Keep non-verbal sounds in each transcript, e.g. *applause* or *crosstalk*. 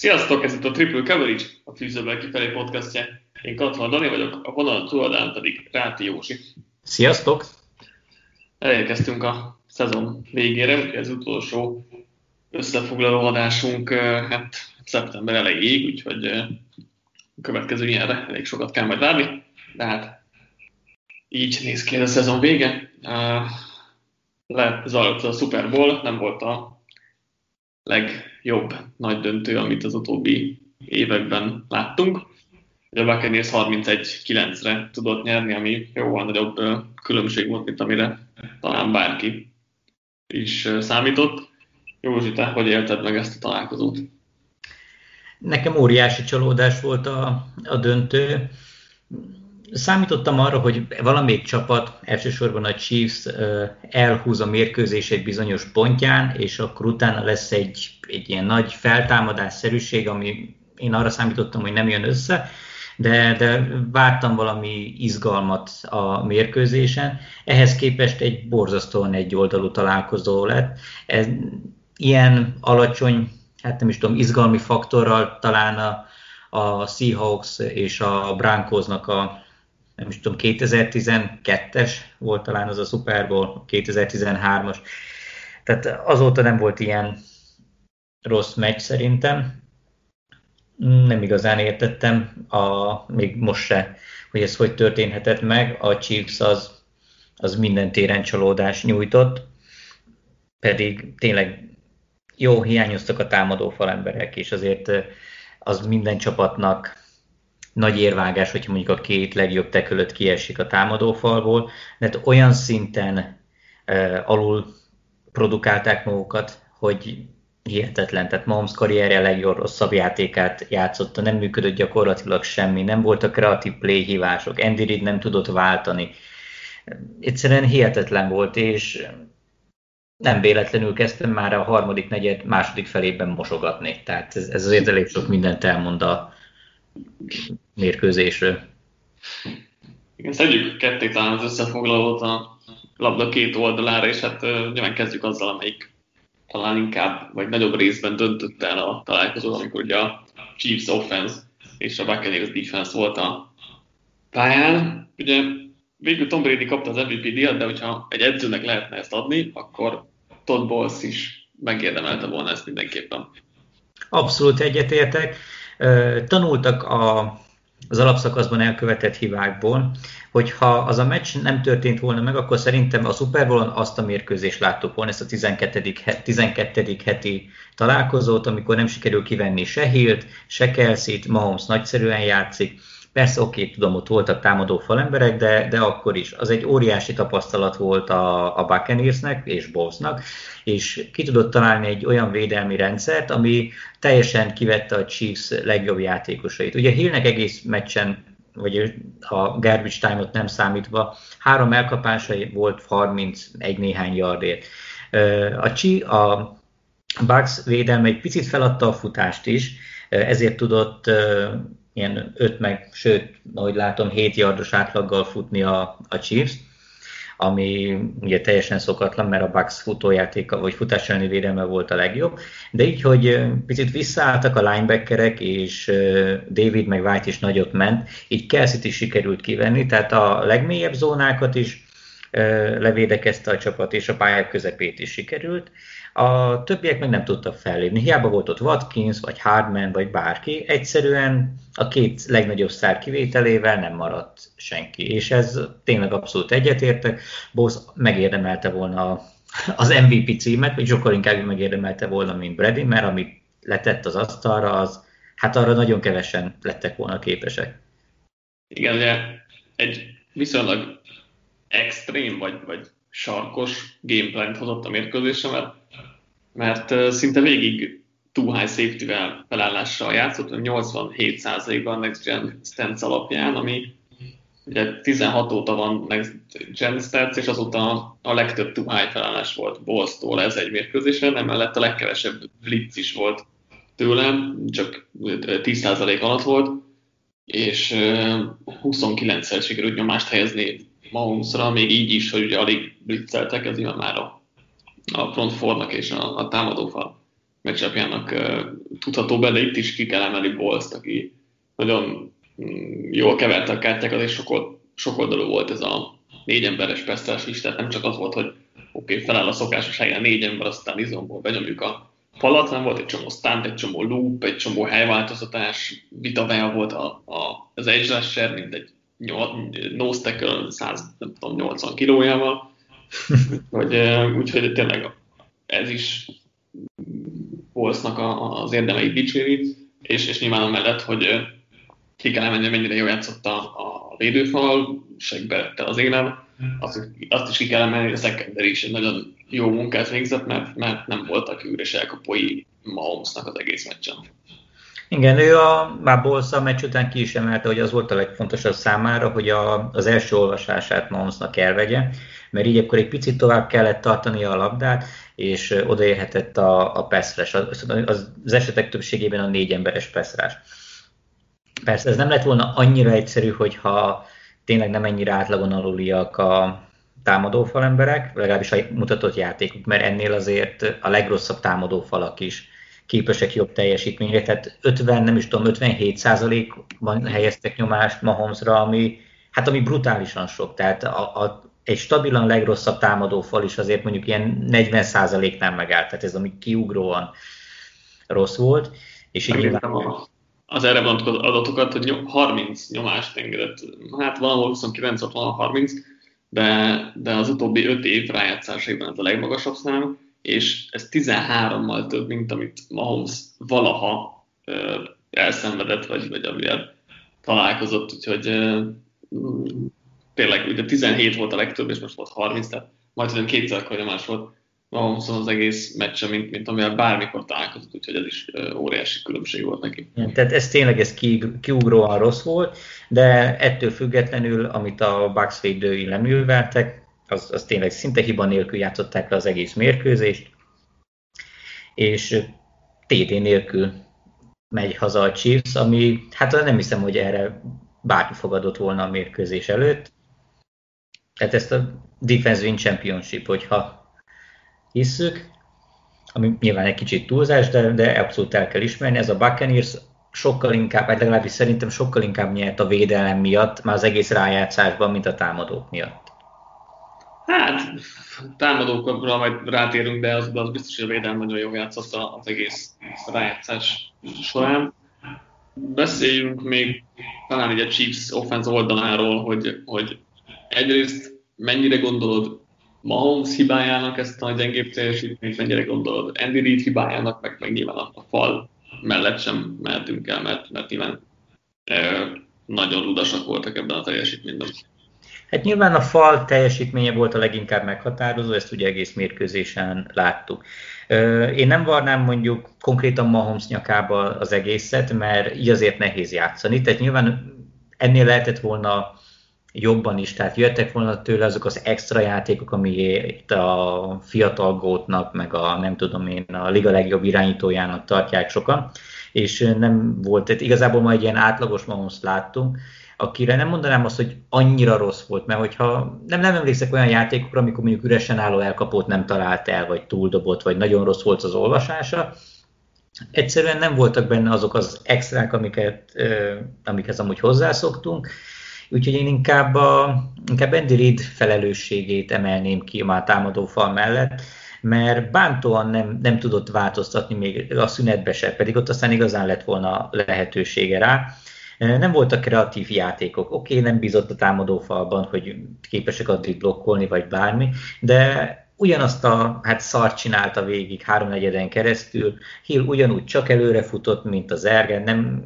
Sziasztok, ez itt a Triple Coverage, a Fűzőből kifelé podcastja. Én Katona Dani vagyok, a vonal túladán pedig Ráti Jósi. Sziasztok! Elérkeztünk a szezon végére, úgyhogy az utolsó összefoglaló adásunk hát szeptember elejéig, úgyhogy a következő ilyenre elég sokat kell majd várni, de hát így néz ki ez a szezon vége. Lezajlott a Super Bowl, nem volt a legjobb nagy döntő, amit az utóbbi években láttunk. a Buccaneers 31-9-re tudott nyerni, ami jóval nagyobb különbség volt, mint amire talán bárki is számított. Józsi, te hogy élted meg ezt a találkozót? Nekem óriási csalódás volt a, a döntő számítottam arra, hogy valamelyik csapat, elsősorban a Chiefs elhúz a mérkőzés egy bizonyos pontján, és akkor utána lesz egy, egy ilyen nagy feltámadásszerűség, ami én arra számítottam, hogy nem jön össze, de, de vártam valami izgalmat a mérkőzésen. Ehhez képest egy borzasztóan egy oldalú találkozó lett. Ez, ilyen alacsony, hát nem is tudom, izgalmi faktorral talán a, a Seahawks és a Broncosnak a nem is tudom, 2012-es volt talán az a Super Bowl, 2013-as. Tehát azóta nem volt ilyen rossz meccs szerintem. Nem igazán értettem, a, még most se, hogy ez hogy történhetett meg. A Chiefs az, az minden téren csalódás nyújtott, pedig tényleg jó hiányoztak a támadó falemberek, és azért az minden csapatnak nagy érvágás, hogyha mondjuk a két legjobb tekölött kiesik a támadófalból, mert olyan szinten uh, alul produkálták magukat, hogy hihetetlen. Tehát Mahomes karrierje legjobb rosszabb játékát játszotta, nem működött gyakorlatilag semmi, nem voltak kreatív play hívások, Andy Reid nem tudott váltani. Egyszerűen hihetetlen volt, és nem véletlenül kezdtem már a harmadik, negyed, második felében mosogatni. Tehát ez, ez azért elég sok mindent elmond a, mérkőzésről. Igen, szedjük ketté talán az összefoglalót a labda két oldalára, és hát nyilván kezdjük azzal, amelyik talán inkább, vagy nagyobb részben döntött el a találkozó, amikor ugye a Chiefs offense és a Buccaneers defense volt a pályán. Ugye végül Tom Brady kapta az MVP díjat, de hogyha egy edzőnek lehetne ezt adni, akkor Todd Bowles is megérdemelte volna ezt mindenképpen. Abszolút egyetértek tanultak a, az alapszakaszban elkövetett hibákból, hogyha az a meccs nem történt volna meg, akkor szerintem a Super Bowl-on azt a mérkőzést láttuk volna, ezt a 12. 12. heti találkozót, amikor nem sikerül kivenni se Hilt, se Kelsey-t, Mahomes nagyszerűen játszik, Persze, oké, okay, tudom, ott voltak támadó falemberek, de, de akkor is. Az egy óriási tapasztalat volt a, a Buccaneersnek és Bowlesnak, és ki tudott találni egy olyan védelmi rendszert, ami teljesen kivette a Chiefs legjobb játékosait. Ugye Hillnek egész meccsen vagy a garbage time-ot nem számítva, három elkapásai volt 31 néhány yardért. A, Chi, a Bucks védelme egy picit feladta a futást is, ezért tudott ilyen 5 meg, sőt, ahogy látom, 7 yardos átlaggal futni a, a Chiefs, ami ugye teljesen szokatlan, mert a Bucks futójátéka, vagy futás elleni védelme volt a legjobb, de így, hogy picit visszaálltak a linebackerek, és David meg White is nagyot ment, így kelsey is sikerült kivenni, tehát a legmélyebb zónákat is levédekezte a csapat, és a pályák közepét is sikerült. A többiek meg nem tudtak fellépni. Hiába volt ott Watkins, vagy Hardman, vagy bárki, egyszerűen a két legnagyobb szár kivételével nem maradt senki. És ez tényleg abszolút egyetértek. Bosz megérdemelte volna az MVP címet, vagy sokkal inkább megérdemelte volna, mint Brady, mert amit letett az asztalra, az, hát arra nagyon kevesen lettek volna képesek. Igen, ugye egy viszonylag extrém, vagy, vagy sarkos gameplant hozott a mérkőzésre, mert mert szinte végig too high safety-vel felállással játszott, 87%-ban Next Gen Stance alapján, ami ugye 16 óta van Next Gen Stats, és azóta a legtöbb too high felállás volt Bolsztól ez egy mérkőzésen, emellett a legkevesebb blitz is volt tőlem, csak 10% alatt volt, és 29-szer sikerült nyomást helyezni Mahomesra, még így is, hogy ugye alig blitzeltek, ez már a a front fornak és a, a támadófal meccsapjának tudható be, de itt is ki kell emelni Bolszt, aki nagyon mm, jól keverte a kártyákat, és sok, oldalú volt ez a négy emberes pesztás is, tehát nem csak az volt, hogy oké, okay, feláll a szokásos helyen négy ember, aztán izomból benyomjuk a falat, hanem volt egy csomó stunt, egy csomó loop, egy csomó helyváltoztatás, vitavája volt a, a, az edge rusher, mint egy nose tackle 180 kilójával, *laughs* vagy, úgyhogy tényleg ez is Polsznak az érdemeit dicséri, és, és nyilván amellett, hogy ki kell emelni, mennyire jól játszott a, a védőfal, segbe az élem, azt, azt is ki kell emelni, hogy a secondary is egy nagyon jó munkát végzett, mert, mert nem voltak üres elkapói Mahomesnak az egész meccsen. Igen, ő a, már Bolsa meccs után ki is emelte, hogy az volt a legfontosabb számára, hogy a, az első olvasását Mahomesnak elvegye, mert így akkor egy picit tovább kellett tartani a labdát, és odaérhetett a, a passzres, az, az, az esetek többségében a négy emberes passzrás. Persze ez nem lett volna annyira egyszerű, hogyha tényleg nem ennyire átlagon aluliak a támadófal emberek, legalábbis a mutatott játékuk, mert ennél azért a legrosszabb támadófalak is képesek jobb teljesítményre, tehát 50, nem is tudom, 57 százalékban helyeztek nyomást Mahomesra, ami, hát ami brutálisan sok, tehát a, a, egy stabilan legrosszabb támadófal is azért mondjuk ilyen 40 százaléknál megállt, tehát ez ami kiugróan rossz volt. És így nyilván... az erre vonatkozó adatokat, hogy 30 nyomást engedett, hát valahol 29, ott van a 30, de, de az utóbbi 5 év rájátszásaiban ez a legmagasabb szám, és ez 13-mal több, mint amit Mahomes valaha ö, elszenvedett, vagy, vagy amivel találkozott, úgyhogy ö, tényleg ugye 17 volt a legtöbb, és most volt 30, tehát majd kétszer akkor más volt Mahomes az egész meccse, mint, mint amivel bármikor találkozott, úgyhogy ez is óriási különbség volt neki. Ja, tehát ez tényleg ez ki, kiugróan rossz volt, de ettől függetlenül, amit a Bucks védői leműveltek, az, az tényleg szinte hiba nélkül játszották le az egész mérkőzést, és TD nélkül megy haza a Chiefs, ami hát nem hiszem, hogy erre bárki fogadott volna a mérkőzés előtt. Tehát ezt a Defense Win Championship, hogyha hisszük, ami nyilván egy kicsit túlzás, de, de abszolút el kell ismerni, ez a Buccaneers sokkal inkább, vagy legalábbis szerintem sokkal inkább nyert a védelem miatt, már az egész rájátszásban, mint a támadók miatt. Hát, támadókra majd rátérünk, de az, az biztos, hogy a védelem nagyon jól játszott az egész rájátszás során. Beszéljünk még talán egy a Chiefs offense oldaláról, hogy, hogy egyrészt mennyire gondolod Mahomes hibájának ezt a gyengébb teljesítményt, mennyire gondolod Andy Reid hibájának, meg, meg nyilván a, fal mellett sem mehetünk el, mert, mert nyilván e, nagyon rudasak voltak ebben a teljesítményben. Hát nyilván a fal teljesítménye volt a leginkább meghatározó, ezt ugye egész mérkőzésen láttuk. Én nem varnám mondjuk konkrétan Mahomes nyakába az egészet, mert így azért nehéz játszani. Tehát nyilván ennél lehetett volna jobban is, tehát jöttek volna tőle azok az extra játékok, ami a fiatal gótnak, meg a nem tudom én, a liga legjobb irányítójának tartják sokan, és nem volt, tehát igazából ma egy ilyen átlagos mahomes láttunk, akire nem mondanám azt, hogy annyira rossz volt, mert hogyha nem, nem emlékszek olyan játékokra, amikor mondjuk üresen álló elkapót nem talált el, vagy túldobott, vagy nagyon rossz volt az olvasása, egyszerűen nem voltak benne azok az extrák, amiket, amikhez amúgy hozzászoktunk, Úgyhogy én inkább, a, inkább Andy Reid felelősségét emelném ki már támadó fal mellett, mert bántóan nem, nem tudott változtatni még a szünetbe se, pedig ott aztán igazán lett volna lehetősége rá. Nem voltak kreatív játékok. Oké, okay, nem bízott a támadófalban, hogy képesek addig blokkolni, vagy bármi, de ugyanazt a hát szart csinálta végig háromnegyeden keresztül, Hill ugyanúgy csak előre futott, mint az Ergen, nem,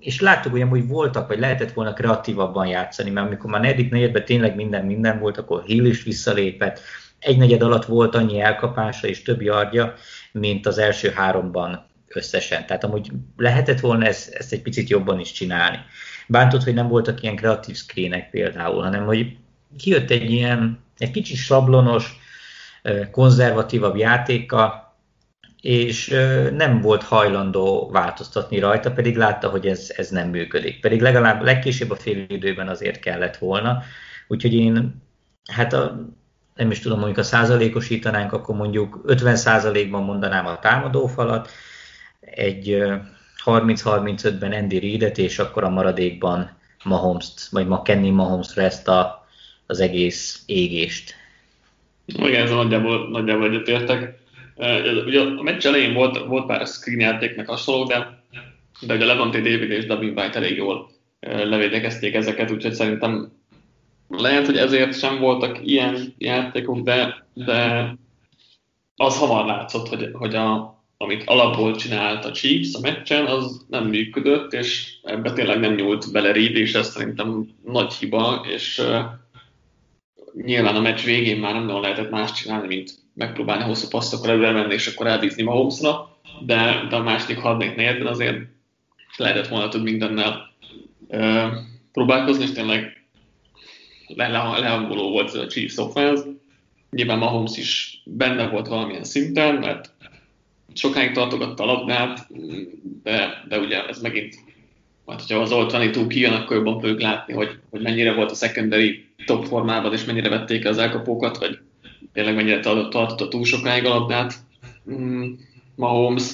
és láttuk, hogy amúgy voltak, vagy lehetett volna kreatívabban játszani, mert amikor már negyedik negyedben tényleg minden minden volt, akkor Hill is visszalépett, egy negyed alatt volt annyi elkapása és több yardja, mint az első háromban összesen. Tehát amúgy lehetett volna ezt, ezt egy picit jobban is csinálni. Bántott, hogy nem voltak ilyen kreatív screenek például, hanem hogy kijött egy ilyen, egy kicsit sablonos, konzervatívabb játéka, és nem volt hajlandó változtatni rajta, pedig látta, hogy ez, ez nem működik. Pedig legalább legkésőbb a fél időben azért kellett volna. Úgyhogy én, hát a, nem is tudom, mondjuk a százalékosítanánk, akkor mondjuk 50 százalékban mondanám a támadófalat, egy 30-35-ben Andy Reedet, és akkor a maradékban Mahomes-t, vagy ma Kenny Mahomes-ra ezt a, az egész égést. Igen, ez nagyjából, nagyjából egyetértek. Ugye a meccs elején volt, volt pár screen játéknak hasonló, de, de ugye Levante David és Dabin White elég jól levédekezték ezeket, úgyhogy szerintem lehet, hogy ezért sem voltak ilyen játékok, de, de az hamar látszott, hogy, hogy a, amit alapból csinált a Chiefs a meccsen, az nem működött, és ebbe tényleg nem nyúlt bele Reed, és ez szerintem nagy hiba, és nyilván a meccs végén már nem nagyon lehetett más csinálni, mint megpróbálni hosszú passzokkal előre menni, és akkor elbízni Mahomesra, de, de a második harmadik negyedben azért lehetett volna több mindennel uh, próbálkozni, és tényleg le, le, lehangoló volt ez a Chiefs offense. Nyilván Mahomes is benne volt valamilyen szinten, mert sokáig tartogatta a labdát, de, de ugye ez megint, majd hogyha az Old 22 kijön, akkor jobban fogjuk látni, hogy, hogy mennyire volt a secondary top formában, és mennyire vették az elkapókat, vagy tényleg mennyire tartotta túl sokáig a labdát mm, Mahomes,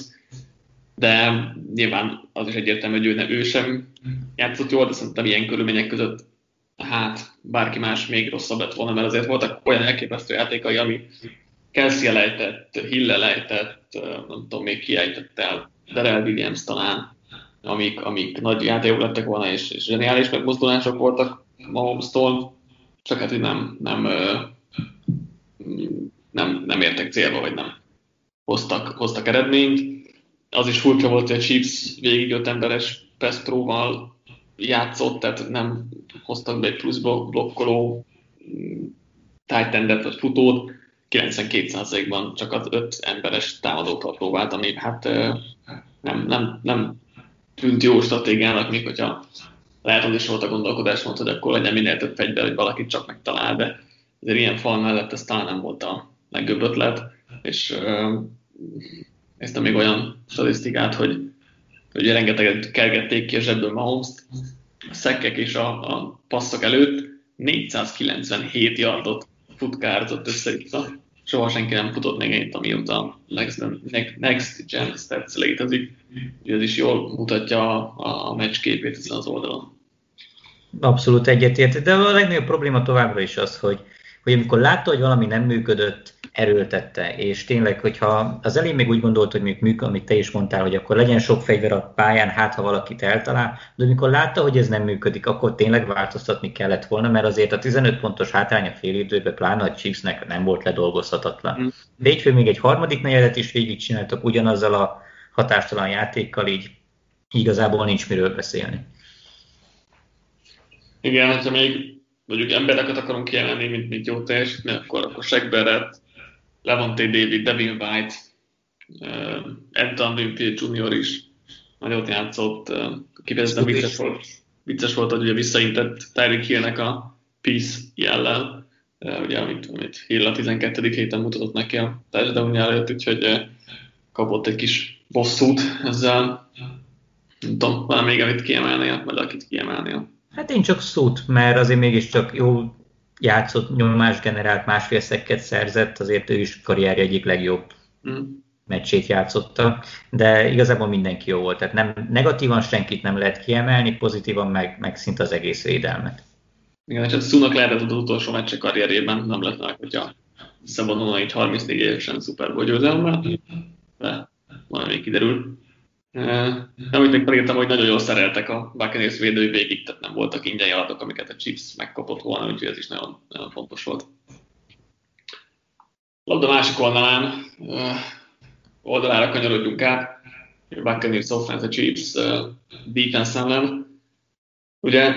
de nyilván az is egyértelmű, hogy ő, ne, ő sem játszott jól, de szerintem ilyen körülmények között hát bárki más még rosszabb lett volna, mert azért voltak olyan elképesztő játékai, ami Kelsey elejtett, Hill elejtett, nem tudom még ki ejtett el, Darrell Williams talán, amik, amik nagy játékok lettek volna, és, és zseniális megmozdulások voltak Mahomes-tól, csak hát, hogy nem, nem, nem, nem értek célba, vagy nem hoztak, hoztak eredményt. Az is furcsa volt, hogy a Chiefs végig öt emberes Pestróval játszott, tehát nem hoztak be egy plusz blokkoló mm, tight vagy futót, 92%-ban csak az öt emberes támadókkal próbált, ami hát nem, nem, nem tűnt jó stratégiának, még hogyha lehet, hogy is volt a gondolkodás, volt, hogy akkor legyen minél több fegyver, hogy valaki csak megtalál, de azért ilyen fal mellett ez talán nem volt a legjobb ötlet, és ezt még olyan statisztikát, hogy, hogy rengeteget kergették ki a zsebből mahomes a szekkek és a, a passzok előtt 497 yardot futkárzott össze-vissza. Soha senki nem futott még ennyit, amióta Next, Next Gen Stats létezik. Ez is jól mutatja a, a meccs képét ezen az oldalon. Abszolút egyetért, de a legnagyobb probléma továbbra is az, hogy, hogy amikor látta, hogy valami nem működött, erőltette, és tényleg, hogyha az elején még úgy gondolt, hogy még működik, amit te is mondtál, hogy akkor legyen sok fegyver a pályán, hát ha valakit eltalál, de amikor látta, hogy ez nem működik, akkor tényleg változtatni kellett volna, mert azért a 15 pontos hátrány a fél időben, pláne a Chiefsnek nem volt ledolgozhatatlan. Mm. De így még egy harmadik negyedet is végigcsináltak ugyanazzal a hatástalan játékkal, így igazából nincs miről beszélni. Igen, ha még mondjuk embereket akarunk kiemelni, mint, mint jó teljesítmény, akkor, akkor Shaq Barrett, Levante David, Devin White, uh, Anton Winfield Jr. is nagyot játszott, uh, kifejezetten vicces volt, vicces volt, hogy ugye visszaintett Tyreek Hillnek a Peace jellel, uh, ugye, amit, amit Hill a 12. héten mutatott neki a touchdown előtt, úgyhogy uh, kapott egy kis bosszút ezzel. Nem tudom, van még amit kiemelnél, vagy akit kiemelnél. Hát én csak szót, mert azért mégiscsak jó játszott, nyomás generált, másfél szekket szerzett, azért ő is karrierje egyik legjobb mm. meccsét játszotta, de igazából mindenki jó volt, tehát nem, negatívan senkit nem lehet kiemelni, pozitívan meg, meg szinte az egész védelmet. Igen, és hát Szunak lehetett az utolsó meccse karrierjében, nem lett meg, hogyha visszavonulna egy 34 évesen Super Bowl győzelemmel, de majd még kiderül. Amit még felírtam, hogy nagyon jól szereltek a Buccaneers védői végig, tehát nem voltak ingyen jaratok, amiket a Chiefs megkapott volna, úgyhogy ez is nagyon, nagyon fontos volt. Labda másik oldalán, oldalára kanyarodjunk át, Buccaneers offense, a Chiefs defense ellen. Ugye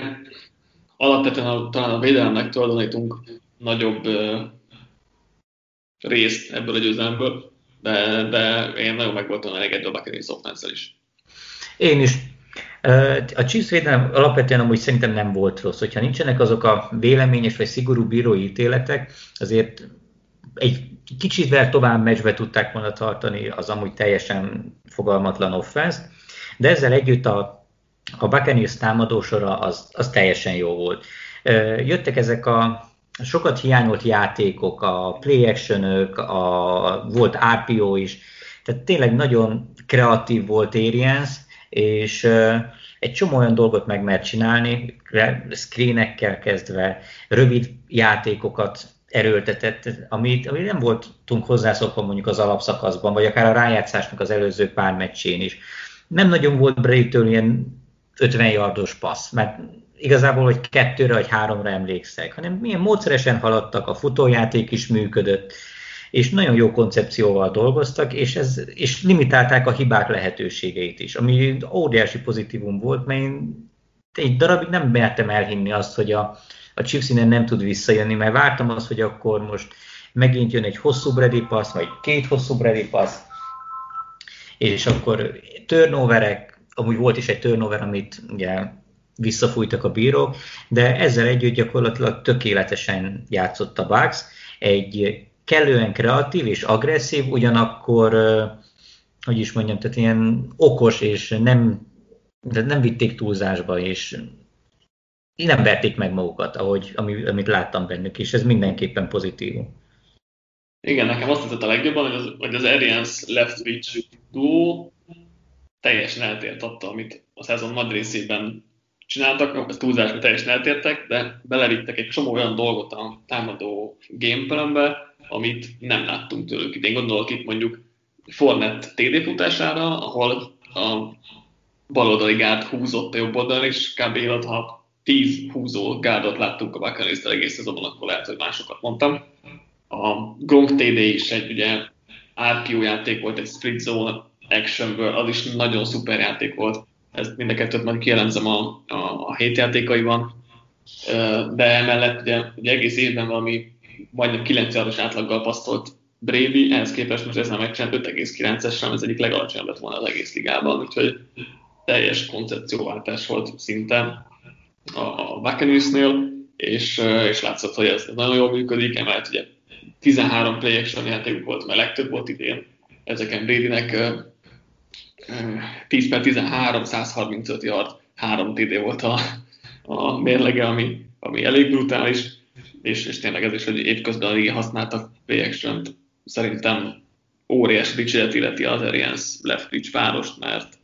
alapvetően a, talán a védelemnek tulajdonítunk nagyobb részt ebből a győzelemből, de, de én nagyon meg voltam elégedve a Buccaneers offense is. Én is. A Chiefs védelem alapvetően amúgy szerintem nem volt rossz. Hogyha nincsenek azok a véleményes vagy szigorú bírói ítéletek, azért egy kicsit tovább meccsbe tudták volna tartani az amúgy teljesen fogalmatlan offense de ezzel együtt a, a Buccaneers támadósora az, az teljesen jó volt. Jöttek ezek a sokat hiányolt játékok, a play action a, volt RPO is, tehát tényleg nagyon kreatív volt Arians, és egy csomó olyan dolgot meg mert csinálni, screenekkel kezdve, rövid játékokat erőltetett, amit, amit nem voltunk hozzászokva mondjuk az alapszakaszban, vagy akár a rájátszásnak az előző pár meccsén is. Nem nagyon volt Brady-től ilyen 50 yardos passz, mert igazából, hogy kettőre vagy háromra emlékszek, hanem milyen módszeresen haladtak, a futójáték is működött, és nagyon jó koncepcióval dolgoztak, és, ez, és limitálták a hibák lehetőségeit is, ami óriási pozitívum volt, mert én egy darabig nem mertem elhinni azt, hogy a, a Chiefs innen nem tud visszajönni, mert vártam azt, hogy akkor most megint jön egy hosszú Brady pass, vagy két hosszú Brady pass, és akkor turnoverek, amúgy volt is egy turnover, amit ugye visszafújtak a bírók, de ezzel együtt gyakorlatilag tökéletesen játszott a Bucks. Egy kellően kreatív és agresszív, ugyanakkor, hogy is mondjam, tehát ilyen okos, és nem, de nem vitték túlzásba, és nem verték meg magukat, ahogy, amit láttam bennük, és ez mindenképpen pozitív. Igen, nekem azt tetszett a legjobban, hogy az, hogy az Arians left reach duo teljesen eltért attól, amit a szezon nagy részében csináltak, ez túlzásban teljesen eltértek, de belevittek egy csomó olyan dolgot a támadó gameplanbe, amit nem láttunk tőlük. Én gondolok itt mondjuk Fornet TD futására, ahol a baloldali gárd húzott a jobb oldalon, és kb. ha 10 húzó gárdot láttunk a buccaneers egész szezonban, akkor lehet, hogy másokat mondtam. A Gronk TD is egy ugye RPO játék volt, egy split zone actionből, az is nagyon szuper játék volt. Ezt mind a kettőt majd kielemzem a, a, a hét játékaiban. De emellett ugye, ugye egész évben valami majdnem 9 yardos átlaggal pasztolt Brady, ehhez képest most ezen a meccsen 5,9-es sem, ez egyik legalacsonyabb lett volna az egész ligában, úgyhogy teljes koncepcióváltás volt szinte a Buccaneersnél, és, és látszott, hogy ez nagyon jól működik, emellett ugye 13 play action játékuk volt, mert legtöbb volt idén ezeken Bradynek 10 per 13, 135 yard, 3 TD volt a, a mérlege, ami, ami elég brutális, és, és tényleg ez is, hogy évközben alig használtak play Szerintem óriási dicséret illeti az Arians left pitch párost, mert,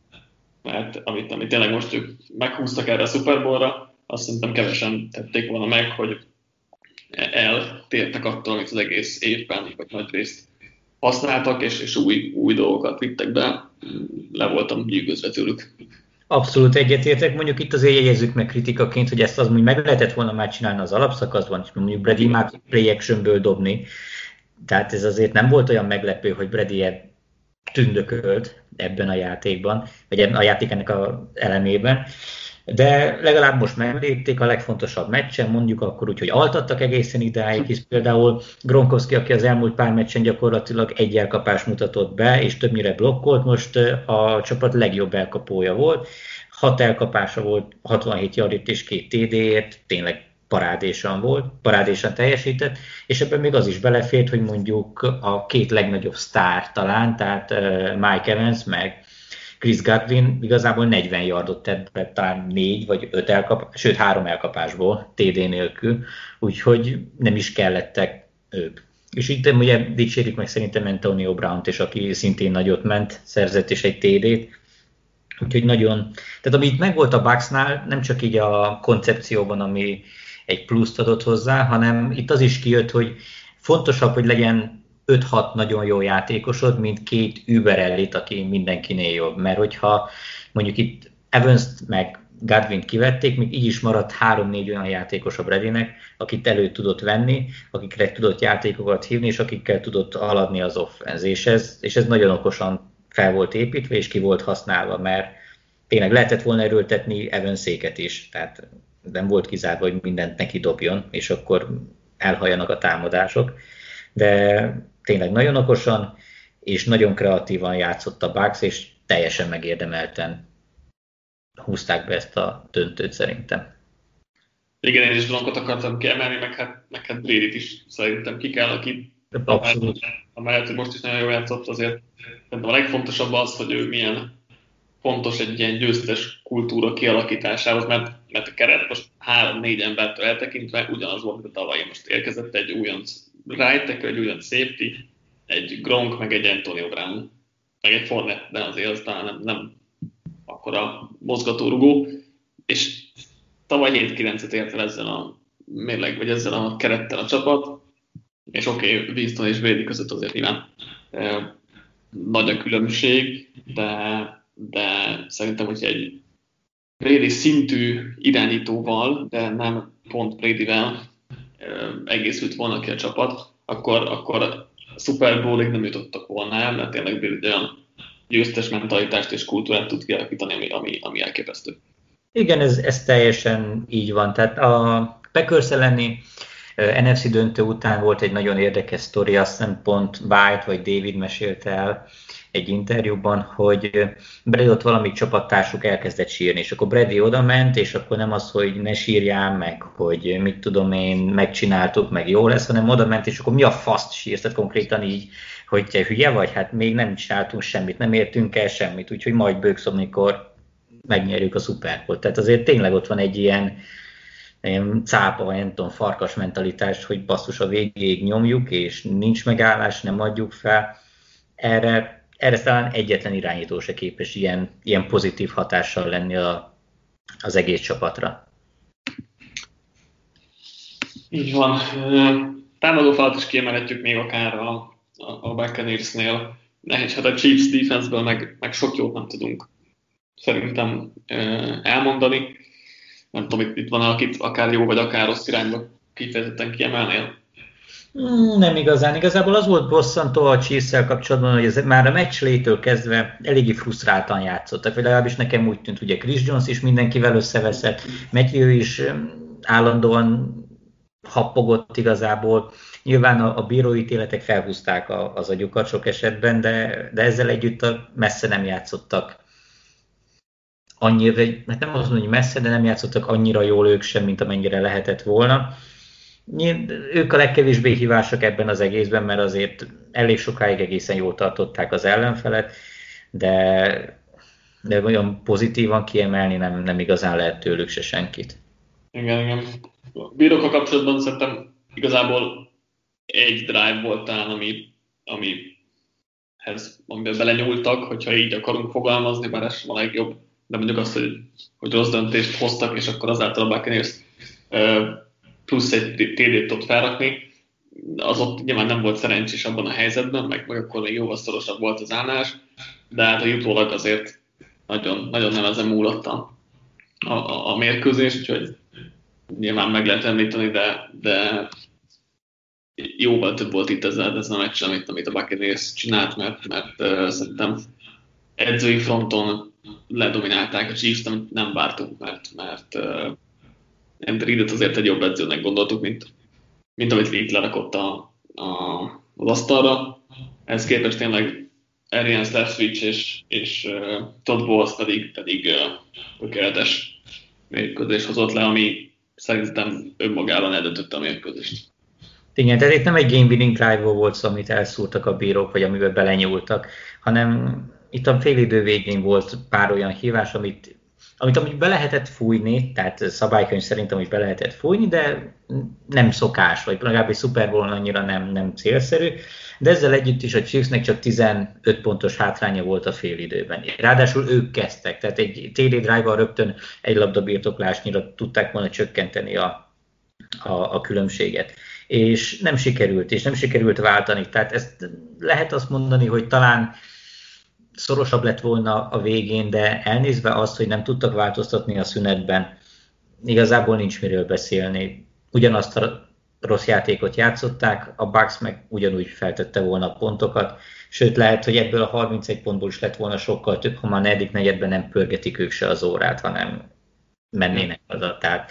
mert amit, amit tényleg most ők meghúztak erre a Super Bowl-ra, azt szerintem kevesen tették volna meg, hogy eltértek attól, amit az egész évben, vagy nagy részt használtak, és, és új, új dolgokat vittek be. Le voltam nyűgözve tőlük. Abszolút egyetértek, mondjuk itt azért jegyezzük meg kritikaként, hogy ezt az úgy meg lehetett volna már csinálni az alapszakaszban, és mondjuk Brady már play actionből dobni, tehát ez azért nem volt olyan meglepő, hogy Brady tündökölt ebben a játékban, vagy a játék ennek a elemében de legalább most meglépték a legfontosabb meccsen, mondjuk akkor úgy, hogy altattak egészen idáig, hisz például Gronkowski, aki az elmúlt pár meccsen gyakorlatilag egy elkapás mutatott be, és többnyire blokkolt, most a csapat legjobb elkapója volt, hat elkapása volt, 67 yardit és két TD-ért, tényleg parádésan volt, parádésan teljesített, és ebben még az is belefért, hogy mondjuk a két legnagyobb sztár talán, tehát Mike Evans meg Chris Godwin igazából 40 yardot tett talán 4 vagy 5 elkapás, sőt 3 elkapásból TD nélkül, úgyhogy nem is kellettek ők. És itt ugye dicsérik meg szerintem Antonio Brown-t és aki szintén nagyot ment, szerzett is egy TD-t, úgyhogy nagyon, tehát ami itt megvolt a Bucksnál, nem csak így a koncepcióban, ami egy pluszt adott hozzá, hanem itt az is kijött, hogy fontosabb, hogy legyen 5-6 nagyon jó játékosod, mint két Uber aki mindenkinél jobb. Mert hogyha mondjuk itt evans meg Godwin kivették, még így is maradt 3-4 olyan játékos a Bradynek, akit elő tudott venni, akikre tudott játékokat hívni, és akikkel tudott haladni az offense. És ez, és ez nagyon okosan fel volt építve, és ki volt használva, mert tényleg lehetett volna erőltetni Evanséket is, tehát nem volt kizárva, hogy mindent neki dobjon, és akkor elhajanak a támadások. De tényleg nagyon okosan és nagyon kreatívan játszott a Bucks, és teljesen megérdemelten húzták be ezt a döntőt szerintem. Igen, én is Gronkot akartam kiemelni, meg hát, meg hát Brady-t is szerintem ki kell, aki Abszolút. Amellett, hogy most is nagyon jól játszott, azért szerintem a legfontosabb az, hogy ő milyen fontos egy ilyen győztes kultúra kialakításához, mert, mert a keret most három-négy embertől eltekintve ugyanaz volt, mint a tavaly. Most érkezett egy újonc right egy újonc safety, egy Gronk, meg egy Antonio Brown, meg egy Fournette, de azért az talán nem, nem akkora mozgatórugó, és tavaly 7-9-et ért el ezzel a mérleg, vagy ezzel a kerettel a csapat, és oké, okay, Winston és Brady között azért nyilván nagy a különbség, de, de szerintem, hogy egy Brady szintű irányítóval, de nem pont Bradyvel egészült volna ki a csapat, akkor, akkor Super Bowl-ig nem jutottak volna el, mert tényleg Brady olyan győztes mentalitást és kultúrát tud kialakítani, ami, ami, ami elképesztő. Igen, ez, ez teljesen így van. Tehát a Packers elleni NFC döntő után volt egy nagyon érdekes sztori, azt nem pont White vagy David mesélte el egy interjúban, hogy Brady ott valami csapattársuk elkezdett sírni, és akkor Brady oda ment, és akkor nem az, hogy ne sírjál meg, hogy mit tudom én, megcsináltuk, meg jó lesz, hanem oda ment, és akkor mi a faszt sírsz, tehát konkrétan így, hogy te hülye vagy, hát még nem csináltunk semmit, nem értünk el semmit, úgyhogy majd bőgsz, amikor megnyerjük a Super Bowl. Tehát azért tényleg ott van egy ilyen, ilyen cápa, vagy nem tudom, farkas mentalitás, hogy basszus a végéig nyomjuk, és nincs megállás, nem adjuk fel. Erre, erre talán egyetlen irányító se képes ilyen, ilyen pozitív hatással lenni a, az egész csapatra. Így van. Támadó falat is kiemelhetjük még akár a, a, a Buccaneersnél. Nehéz, hát a Chiefs defenseből meg, meg sok jót nem tudunk szerintem elmondani. Nem tudom, itt, itt van akit akár jó vagy akár rossz irányba kifejezetten kiemelnél. Hmm, nem igazán. Igazából az volt bosszantó a chiefs kapcsolatban, hogy ez már a meccslétől kezdve eléggé frusztráltan játszottak, vagy legalábbis nekem úgy tűnt, ugye Chris Jones is mindenkivel összeveszett, Matthew is állandóan happogott igazából. Nyilván a, a bíróítéletek felhúzták a, az agyukat sok esetben, de, de ezzel együtt a messze nem játszottak annyira, hát nem azt mondom, hogy messze, de nem játszottak annyira jól ők sem, mint amennyire lehetett volna. Ők a legkevésbé hívások ebben az egészben, mert azért elég sokáig egészen jól tartották az ellenfelet, de, de olyan pozitívan kiemelni nem, nem igazán lehet tőlük se senkit. Igen, igen. A kapcsolatban szerintem igazából egy drive volt talán, ami, ami ez, amiben belenyúltak, hogyha így akarunk fogalmazni, bár ez sem a legjobb de mondjuk azt, hogy, hogy rossz döntést hoztak, és akkor azáltal a Buccaneers plusz egy TD-t tudott felrakni, az ott nyilván nem volt szerencsés abban a helyzetben, meg, meg akkor még jóval szorosabb volt az állás, de hát a jutólag azért nagyon, nagyon nem ezen múlott a, a, a mérkőzés, úgyhogy nyilván meg lehet említeni, de, de jóval több volt itt ezzel, ez a meccs, amit, amit a Buccaneers csinált, mert, mert uh, szerintem edzői fronton ledominálták a Chiefs, nem vártunk, mert, mert uh, Andy Reid azért egy jobb edzőnek gondoltuk, mint, mint amit Reid lerakott a, a, az asztalra. Ez képest tényleg Arian Slapswitch és, és uh, Todd Bowles pedig, pedig uh, tökéletes mérkőzés hozott le, ami szerintem önmagában eldöntötte a mérkőzést. Igen, tehát itt nem egy game winning drive volt szó, amit elszúrtak a bírók, vagy amiben belenyúltak, hanem itt a félidő végén volt pár olyan hívás, amit amit amit be lehetett fújni, tehát szabálykönyv szerint amit be lehetett fújni, de nem szokás, vagy legalábbis Super Bowl annyira nem, nem célszerű, de ezzel együtt is a Chiefsnek csak 15 pontos hátránya volt a félidőben. Ráadásul ők kezdtek, tehát egy TD drive rögtön egy labda birtoklásnyira tudták volna csökkenteni a, a, a különbséget. És nem sikerült, és nem sikerült váltani. Tehát ezt lehet azt mondani, hogy talán szorosabb lett volna a végén, de elnézve azt, hogy nem tudtak változtatni a szünetben, igazából nincs miről beszélni. Ugyanazt a rossz játékot játszották, a Bucks meg ugyanúgy feltette volna a pontokat, sőt lehet, hogy ebből a 31 pontból is lett volna sokkal több, ha már negyedik negyedben nem pörgetik ők se az órát, hanem mennének haza. Tehát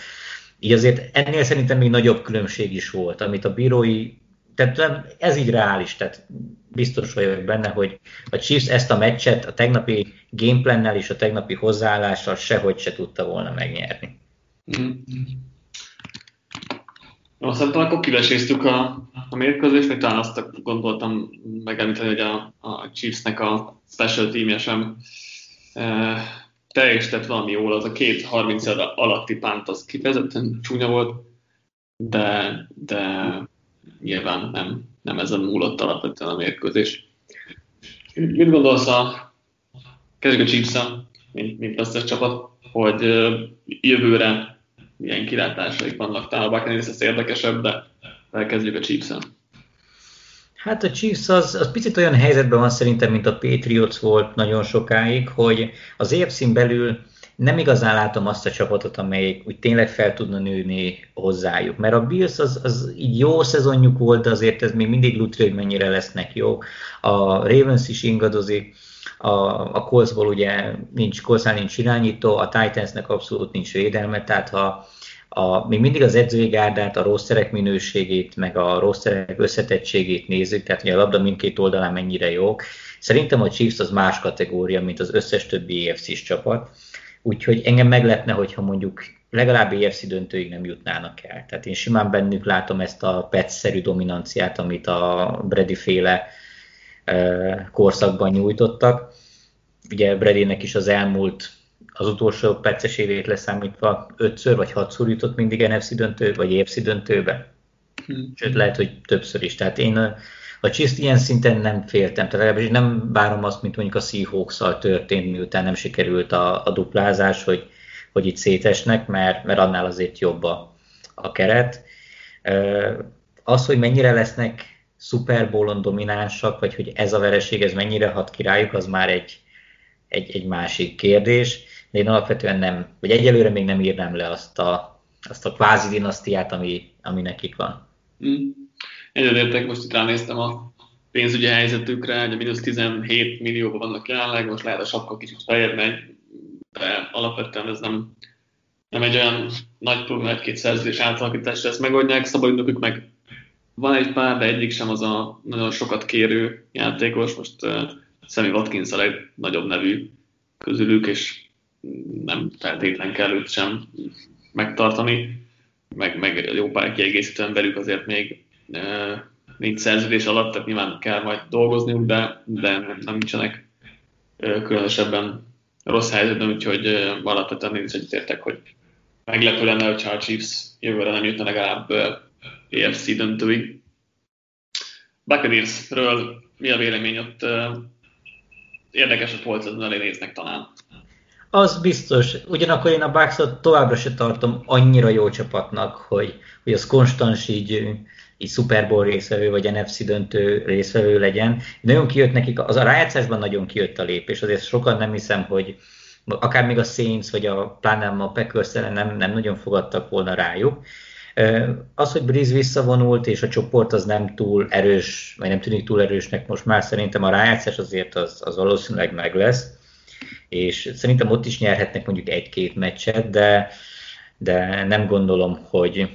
így azért ennél szerintem még nagyobb különbség is volt, amit a bírói tehát ez így reális, tehát biztos vagyok benne, hogy a Chiefs ezt a meccset a tegnapi gameplannel és a tegnapi hozzáállással sehogy se tudta volna megnyerni. Mm. Jó, szerintem akkor kiveséztük a, a mérkőzést, még talán azt gondoltam megemlíteni, hogy a, a Chiefsnek a special teamje sem e, teljesített valami jól, az a két 30 alatti pánt az kifejezetten csúnya volt, de, de nyilván nem, nem ezen múlott alapvetően a mérkőzés. Mit gondolsz a kezdjük a chiefs mint, mint összes csapat, hogy jövőre milyen kilátásaik vannak. Talán a Buccaneers ez érdekesebb, de elkezdjük a chiefs. Hát a Chiefs az, az picit olyan helyzetben van szerintem, mint a Patriots volt nagyon sokáig, hogy az afc belül nem igazán látom azt a csapatot, amelyik úgy tényleg fel tudna nőni hozzájuk. Mert a Bills az, az így jó szezonjuk volt, de azért ez még mindig lutri, hogy mennyire lesznek jó. A Ravens is ingadozik, a, a Coltsból ugye nincs, Coltsnál nincs irányító, a Titansnek abszolút nincs védelme, tehát ha a, még mindig az edzői gárdát, a rosszerek minőségét, meg a rosszerek összetettségét nézzük, tehát hogy a labda mindkét oldalán mennyire jók. Szerintem a Chiefs az más kategória, mint az összes többi EFC-s csapat, úgyhogy engem meglepne, hogyha mondjuk legalább EFC döntőig nem jutnának el. Tehát én simán bennük látom ezt a petszerű dominanciát, amit a Brady féle korszakban nyújtottak. Ugye Bradynek is az elmúlt az utolsó perces évét leszámítva ötször vagy hatszor jutott mindig NFC döntő, vagy EFC döntőbe. Hmm. Sőt, lehet, hogy többször is. Tehát én a Chiefs ilyen szinten nem féltem, tehát legalábbis nem várom azt, mint mondjuk a seahawks történt, miután nem sikerült a, a duplázás, hogy, hogy itt szétesnek, mert, mert annál azért jobb a, a keret. Az, hogy mennyire lesznek Super dominánsak, vagy hogy ez a vereség ez mennyire hat királyuk, az már egy, egy, egy másik kérdés de én alapvetően nem, vagy egyelőre még nem írnám le azt a, azt a kvázi dinasztiát, ami, ami nekik van. Mm. Egyetértek, most itt ránéztem a pénzügyi helyzetükre, hogy a mínusz 17 millióban vannak jelenleg, most lehet a sapka kicsit feljebb megy, de alapvetően ez nem, nem egy olyan nagy probléma, egy-két szerződés átalakításra ezt megoldják, szabadidőkük meg. Van egy pár, de egyik sem az a nagyon sokat kérő játékos, most uh, Sammy Watkins a legnagyobb nevű közülük, és nem feltétlen kell őt sem megtartani, meg, meg jó pár kiegészítően belük azért még nincs szerződés alatt, tehát nyilván kell majd dolgozniuk, de, de nem, nem nincsenek különösebben rossz helyzetben, úgyhogy alapvetően én is egyetértek, hogy meglepő lenne, hogyha a Chiefs jövőre nem jutna legalább EFC döntőig. Buccaneersről mi a vélemény ott? Érdekes a polcon elé néznek talán. Az biztos. Ugyanakkor én a Bucks-ot továbbra se tartom annyira jó csapatnak, hogy, hogy az konstans így, így Super Bowl részvevő, vagy NFC döntő részvevő legyen. Nagyon kijött nekik, az a rájátszásban nagyon kijött a lépés, azért sokan nem hiszem, hogy akár még a Saints, vagy a pláne a Packers nem, nem nagyon fogadtak volna rájuk. Az, hogy Breeze visszavonult, és a csoport az nem túl erős, vagy nem tűnik túl erősnek most már, szerintem a rájátszás azért az, az valószínűleg meg lesz és szerintem ott is nyerhetnek mondjuk egy-két meccset, de, de nem gondolom, hogy,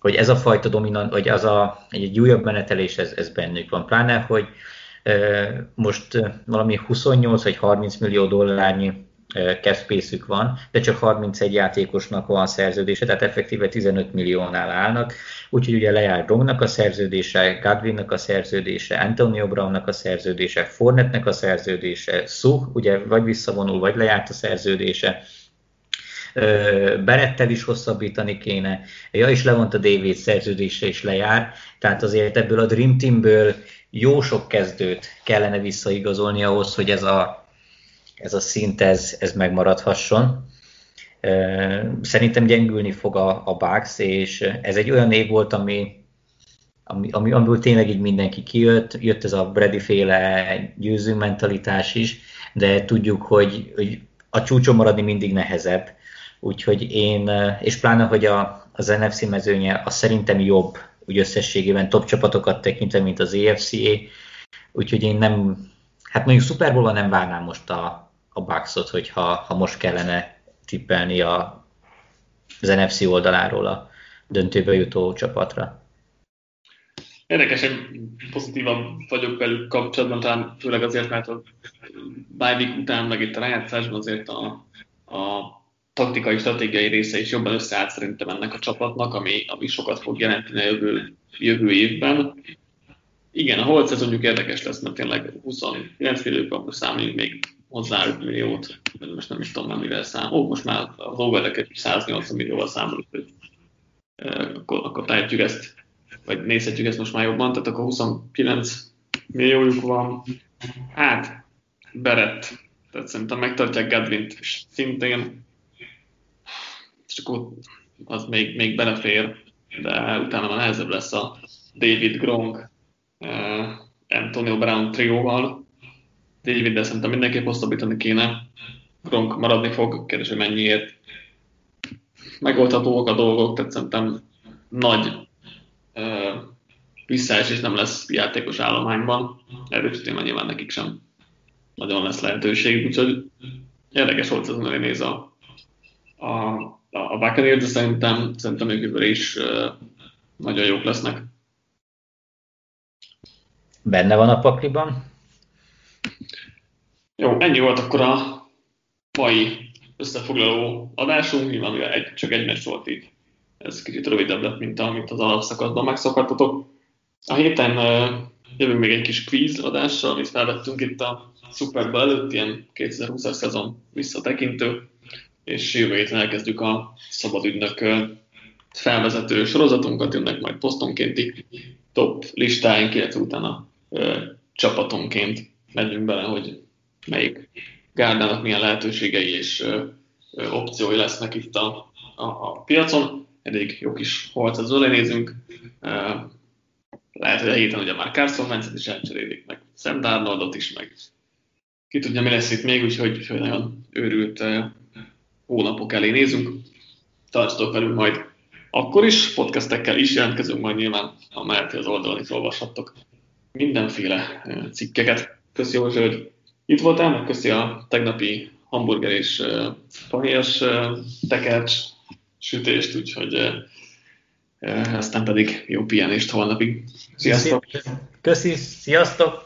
hogy ez a fajta dominant, vagy az a, egy, egy újabb menetelés, ez, ez bennük van. Pláne, hogy most valami 28 vagy 30 millió dollárnyi cap van, de csak 31 játékosnak van szerződése, tehát effektíve 15 milliónál állnak, úgyhogy ugye lejár Drongnak a szerződése, Godwinnak a szerződése, Antonio Brownnak a szerződése, Fornetnek a szerződése, Suh ugye vagy visszavonul, vagy lejárt a szerződése, Berettel is hosszabbítani kéne, ja is levont a David szerződése is lejár, tehát azért ebből a Dream Teamből jó sok kezdőt kellene visszaigazolni ahhoz, hogy ez a ez a szint ez, ez megmaradhasson. Szerintem gyengülni fog a, a Bucks, és ez egy olyan év volt, ami, ami, ami, amiből tényleg így mindenki kijött, jött ez a Brady féle győző mentalitás is, de tudjuk, hogy, hogy a csúcson maradni mindig nehezebb. Úgyhogy én, és pláne, hogy a, az NFC mezőnye az szerintem jobb, úgy összességében top csapatokat tekintve, mint az EFCA, úgyhogy én nem, hát mondjuk Super Bowl-ban nem várnám most a, a Bucksot, hogyha ha most kellene tippelni a, az NFC oldaláról a döntőbe jutó csapatra. Érdekes, hogy pozitívan vagyok velük kapcsolatban, talán főleg azért, mert a bye után, meg itt a rájátszásban azért a, a taktikai, stratégiai része is jobban összeállt szerintem ennek a csapatnak, ami, ami sokat fog jelenteni a jövő, jövő évben. Igen, a holt szezonjuk érdekes lesz, mert tényleg 29 milliókkal most számoljunk még hozzá 5 milliót, most nem is tudom már mivel szám. Ó, most már az overreket 180 millióval számolunk, hogy akkor, akkor tehetjük ezt, vagy nézhetjük ezt most már jobban, tehát akkor 29 milliójuk van. Hát, Berett, tehát szerintem megtartják Gadwint, és szintén, és akkor az még, még belefér, de utána már nehezebb lesz a David Gronk, Antonio Brown trióval, David, szerintem mindenképp hosszabbítani kéne. Gronk maradni fog, kérdés, hogy mennyiért. Megoldhatóak a dolgok, tehát szerintem nagy uh, visszaesés nem lesz játékos állományban. Erős téma nyilván nekik sem nagyon lesz lehetőség, úgyhogy érdekes volt az, hogy néz a, a, a Buccaneers, de szerintem, szerintem ők is uh, nagyon jók lesznek. Benne van a pakliban? Jó, ennyi volt akkor a mai összefoglaló adásunk, nyilván egy, csak egy meccs volt így. Ez kicsit rövidebb lett, mint amit az alapszakaszban megszokhattatok. A héten jövünk még egy kis quiz adással, amit felvettünk itt a Super Bowl előtt, ilyen 2020-as szezon visszatekintő, és jövő héten elkezdjük a szabad ügynök felvezető sorozatunkat, jönnek majd posztonkénti top listáink, illetve utána uh, csapatonként megyünk bele, hogy melyik gárdának milyen lehetőségei és ö, ö, opciói lesznek itt a, a, a piacon. Elég jó kis holc az nézünk. Lehet, hogy a héten ugye már Carson Wentz-et is elcserélik, meg Sam Darnoldot is, meg ki tudja, mi lesz itt még, úgyhogy nagyon őrült hónapok elé nézünk. Tartsatok velünk majd akkor is, podcastekkel is jelentkezünk majd nyilván, amelyet az oldalon is olvashattok mindenféle cikkeket. Köszönöm, hogy itt voltál, meg köszi a tegnapi hamburger és uh, fahéjas uh, tekercs sütést, úgyhogy uh, aztán pedig jó pihenést holnapig. Sziasztok! Köszi, sziasztok!